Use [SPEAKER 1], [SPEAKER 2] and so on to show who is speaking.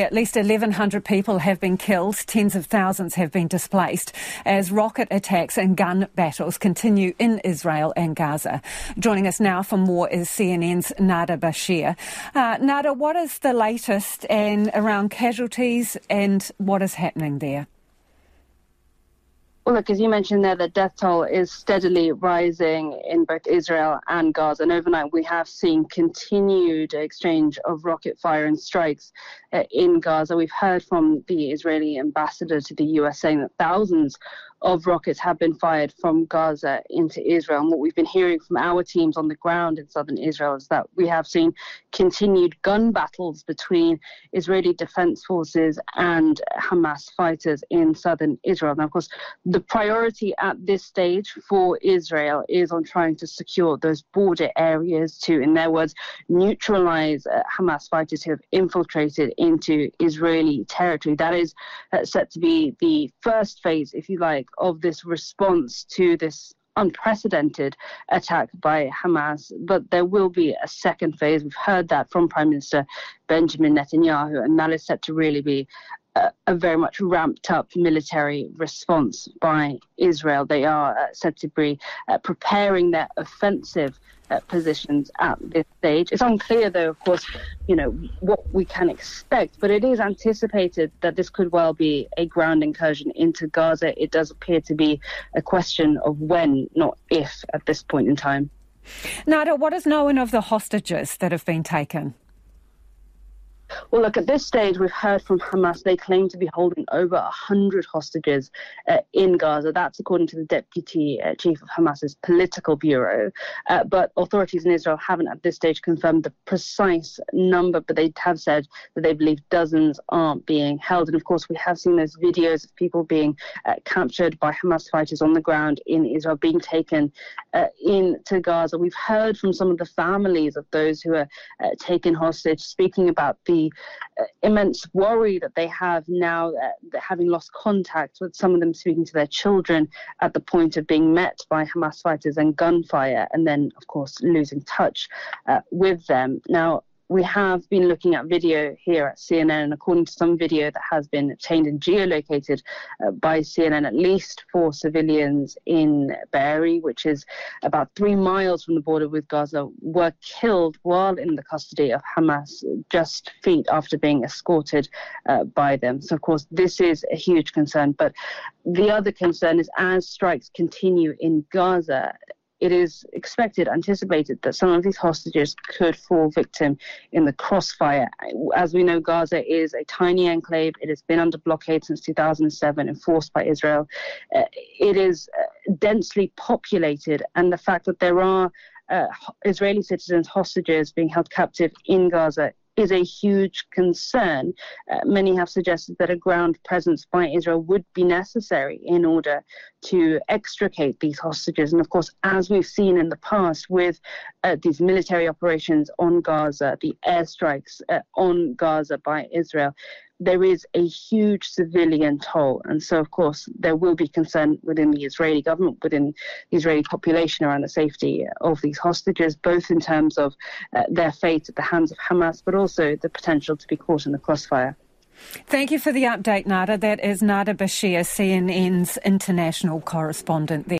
[SPEAKER 1] At least 1,100 people have been killed, tens of thousands have been displaced as rocket attacks and gun battles continue in Israel and Gaza. Joining us now for more is CNN's Nada Bashir. Uh, Nada, what is the latest and around casualties and what is happening there?
[SPEAKER 2] Well, look, as you mentioned there, the death toll is steadily rising in both Israel and Gaza. And overnight, we have seen continued exchange of rocket fire and strikes uh, in Gaza. We've heard from the Israeli ambassador to the US saying that thousands of rockets have been fired from Gaza into Israel. And what we've been hearing from our teams on the ground in southern Israel is that we have seen continued gun battles between Israeli defense forces and Hamas fighters in southern Israel. Now, of course, the priority at this stage for Israel is on trying to secure those border areas to, in their words, neutralize uh, Hamas fighters who have infiltrated into Israeli territory. That is uh, set to be the first phase, if you like, of this response to this unprecedented attack by Hamas, but there will be a second phase. We've heard that from Prime Minister Benjamin Netanyahu, and that is set to really be a, very much ramped up military response by Israel. They are uh, said to be uh, preparing their offensive uh, positions at this stage. It's unclear, though, of course, you know, what we can expect, but it is anticipated that this could well be a ground incursion into Gaza. It does appear to be a question of when, not if, at this point in time.
[SPEAKER 1] Nada, what is known of the hostages that have been taken?
[SPEAKER 2] Well, look, at this stage, we've heard from Hamas. They claim to be holding over 100 hostages uh, in Gaza. That's according to the deputy uh, chief of Hamas's political bureau. Uh, but authorities in Israel haven't at this stage confirmed the precise number, but they have said that they believe dozens aren't being held. And of course, we have seen those videos of people being uh, captured by Hamas fighters on the ground in Israel, being taken uh, into Gaza. We've heard from some of the families of those who are uh, taken hostage, speaking about the uh, immense worry that they have now, uh, having lost contact with some of them speaking to their children at the point of being met by Hamas fighters and gunfire, and then, of course, losing touch uh, with them. Now, we have been looking at video here at CNN, and according to some video that has been obtained and geolocated uh, by CNN, at least four civilians in Be'eri, which is about three miles from the border with Gaza, were killed while in the custody of Hamas just feet after being escorted uh, by them. So, of course, this is a huge concern. But the other concern is as strikes continue in Gaza, it is expected, anticipated that some of these hostages could fall victim in the crossfire. As we know, Gaza is a tiny enclave. It has been under blockade since 2007, enforced by Israel. Uh, it is uh, densely populated, and the fact that there are uh, Israeli citizens, hostages being held captive in Gaza is a huge concern. Uh, many have suggested that a ground presence by Israel would be necessary in order to extricate these hostages. And of course, as we've seen in the past with uh, these military operations on Gaza, the airstrikes uh, on Gaza by Israel, there is a huge civilian toll. And so, of course, there will be concern within the Israeli government, within the Israeli population around the safety of these hostages, both in terms of uh, their fate at the hands of Hamas, but also the potential to be caught in the crossfire.
[SPEAKER 1] Thank you for the update, Nada. That is Nada Bashir, CNN's international correspondent there.